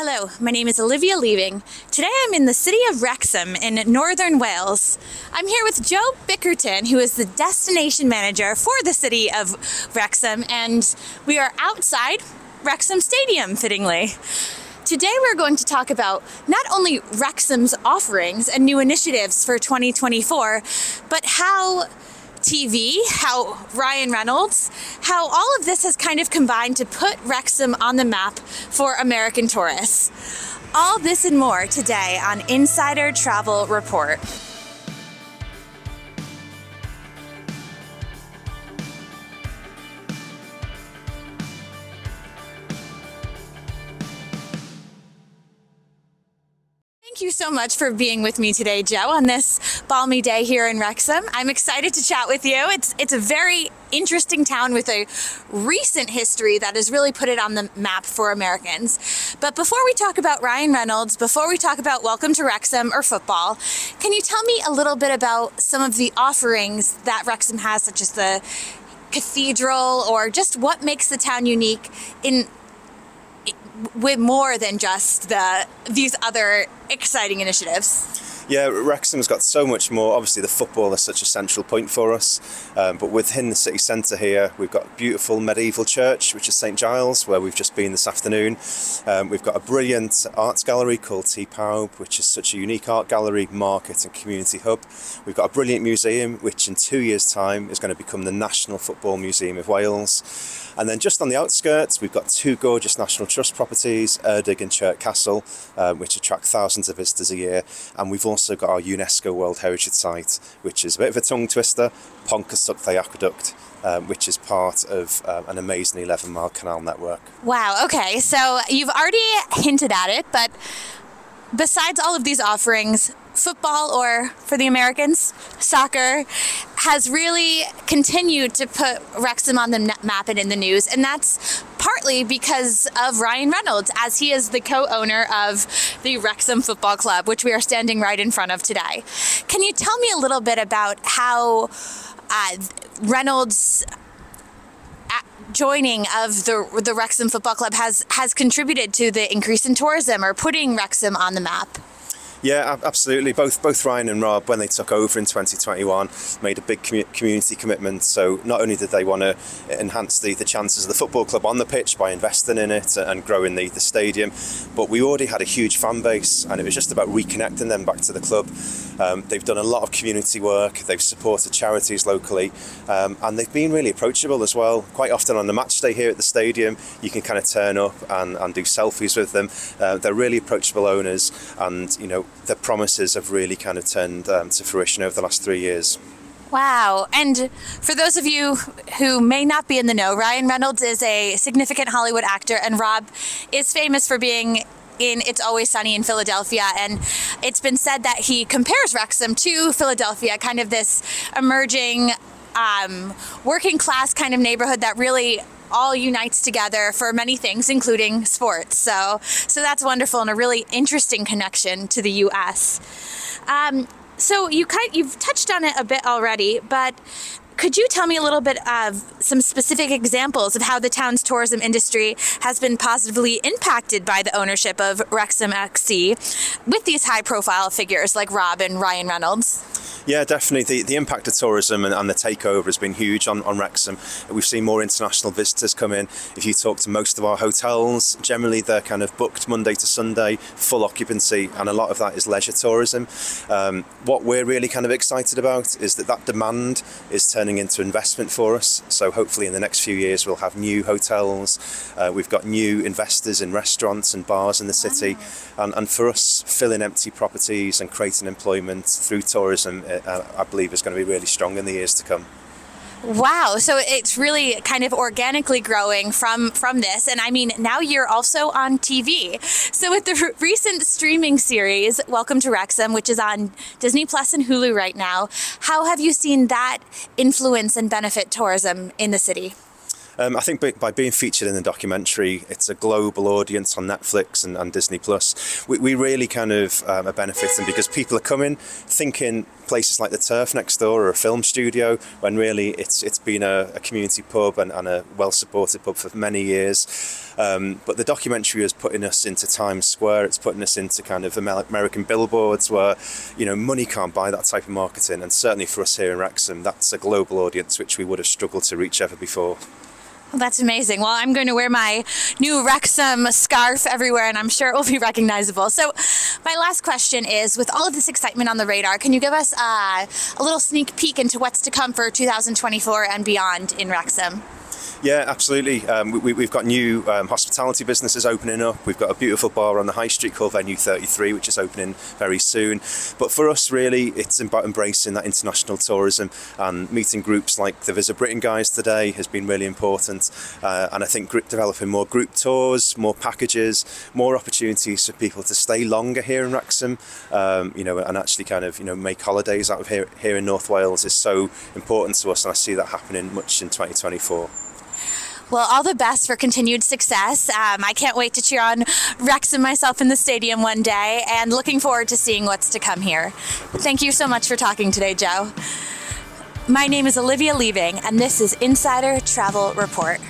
Hello, my name is Olivia Living. Today I'm in the city of Wrexham in northern Wales. I'm here with Joe Bickerton, who is the destination manager for the city of Wrexham, and we are outside Wrexham Stadium, fittingly. Today we're going to talk about not only Wrexham's offerings and new initiatives for 2024, but how TV, how Ryan Reynolds, how all of this has kind of combined to put Wrexham on the map for American tourists. All this and more today on Insider Travel Report. Thank you so much for being with me today, Joe, on this balmy day here in Wrexham. I'm excited to chat with you. It's it's a very interesting town with a recent history that has really put it on the map for Americans. But before we talk about Ryan Reynolds, before we talk about Welcome to Wrexham or football, can you tell me a little bit about some of the offerings that Wrexham has, such as the cathedral or just what makes the town unique in with more than just the these other exciting initiatives. Yeah, Wrexham's got so much more. Obviously, the football is such a central point for us. Um, but within the city centre here, we've got a beautiful medieval church, which is St Giles, where we've just been this afternoon. Um, we've got a brilliant arts gallery called Tŷ Pawb, which is such a unique art gallery, market, and community hub. We've got a brilliant museum, which in two years' time is going to become the National Football Museum of Wales. And then just on the outskirts, we've got two gorgeous National Trust properties, Erddig and Chirk Castle, um, which attract thousands of visitors a year. And we've also got our UNESCO World Heritage Site, which is a bit of a tongue twister, Pontcysyllte Aqueduct. Um, which is part of um, an amazing 11 mile canal network. Wow, okay, so you've already hinted at it, but besides all of these offerings, football, or for the Americans, soccer, has really continued to put Wrexham on the map and in the news, and that's partly because of Ryan Reynolds, as he is the co owner of the Wrexham Football Club, which we are standing right in front of today. Can you tell me a little bit about how uh, Reynolds joining of the the Wrexham Football Club has has contributed to the increase in tourism or putting Wrexham on the map? Yeah, absolutely. Both both Ryan and Rob, when they took over in 2021, made a big community commitment. So not only did they want to enhance the, the chances of the football club on the pitch by investing in it and growing the, the stadium, but we already had a huge fan base, and it was just about reconnecting them back to the club. Um, they've done a lot of community work. They've supported charities locally, um, and they've been really approachable as well. Quite often on the match day here at the stadium, you can kind of turn up and, and do selfies with them. Uh, they're really approachable owners, and you know the promises have really kind of turned um, to fruition over the last three years. Wow. And for those of you who may not be in the know, Ryan Reynolds is a significant Hollywood actor, and Rob is famous for being in It's Always Sunny in Philadelphia. And it's been said that he compares Wrexham to Philadelphia, kind of this emerging um, working class kind of neighborhood that really all unites together for many things, including sports. So, so that's wonderful and a really interesting connection to the U.S. Um, so you kind, you've touched on it a bit already, but could you tell me a little bit of some specific examples of how the town's tourism industry has been positively impacted by the ownership of Wrexham AFC with these high profile figures like Rob and Ryan Reynolds? Yeah, definitely. The, the impact of tourism and, and, the takeover has been huge on, on Wrexham. We've seen more international visitors come in. If you talk to most of our hotels, generally they're kind of booked Monday to Sunday, full occupancy, and a lot of that is leisure tourism. Um, what we're really kind of excited about is that that demand is turning into investment for us. So hopefully in the next few years we'll have new hotels. Uh, we've got new investors in restaurants and bars in the city. And, and for us, filling empty properties and creating employment through tourism uh, uh, I believe is going to be really strong in the years to come. Wow, so it's really kind of organically growing from from this and I mean now you're also on TV. So with the recent streaming series Welcome to Wrexham which is on Disney Plus and Hulu right now, how have you seen that influence and benefit tourism in the city? Um, I think by, by, being featured in the documentary, it's a global audience on Netflix and, and Disney Plus. We, we, really kind of um, are benefiting because people are coming thinking places like the Turf next door or a film studio, when really it's it's been a, a community pub and, and a well supported pub for many years. Um, but the documentary is putting us into Times Square. It's putting us into kind of American billboards where you know money can't buy that type of marketing. And certainly for us here in Wrexham, that's a global audience which we would have struggled to reach ever before. That's amazing. Well, I'm going to wear my new Wrexham scarf everywhere, and I'm sure it will be recognizable. So, my last question is with all of this excitement on the radar, can you give us uh, a little sneak peek into what's to come for 2024 and beyond in Wrexham? Yeah, absolutely. Um, we, have got new um, hospitality businesses opening up. We've got a beautiful bar on the high street called Venue 33, which is opening very soon. But for us, really, it's about embracing that international tourism and meeting groups like the Visit Britain guys today has been really important. Uh, and I think developing more group tours, more packages, more opportunities for people to stay longer here in Wrexham, um, you know, and actually kind of you know make holidays out of here here in North Wales is so important to us, and I see that happening much in 2024. Well, all the best for continued success. Um, I can't wait to cheer on Wrexham myself in the stadium one day and looking forward to seeing what's to come here. Thank you so much for talking today, Joe. My name is Olivia Living, and this is Insider Travel Report.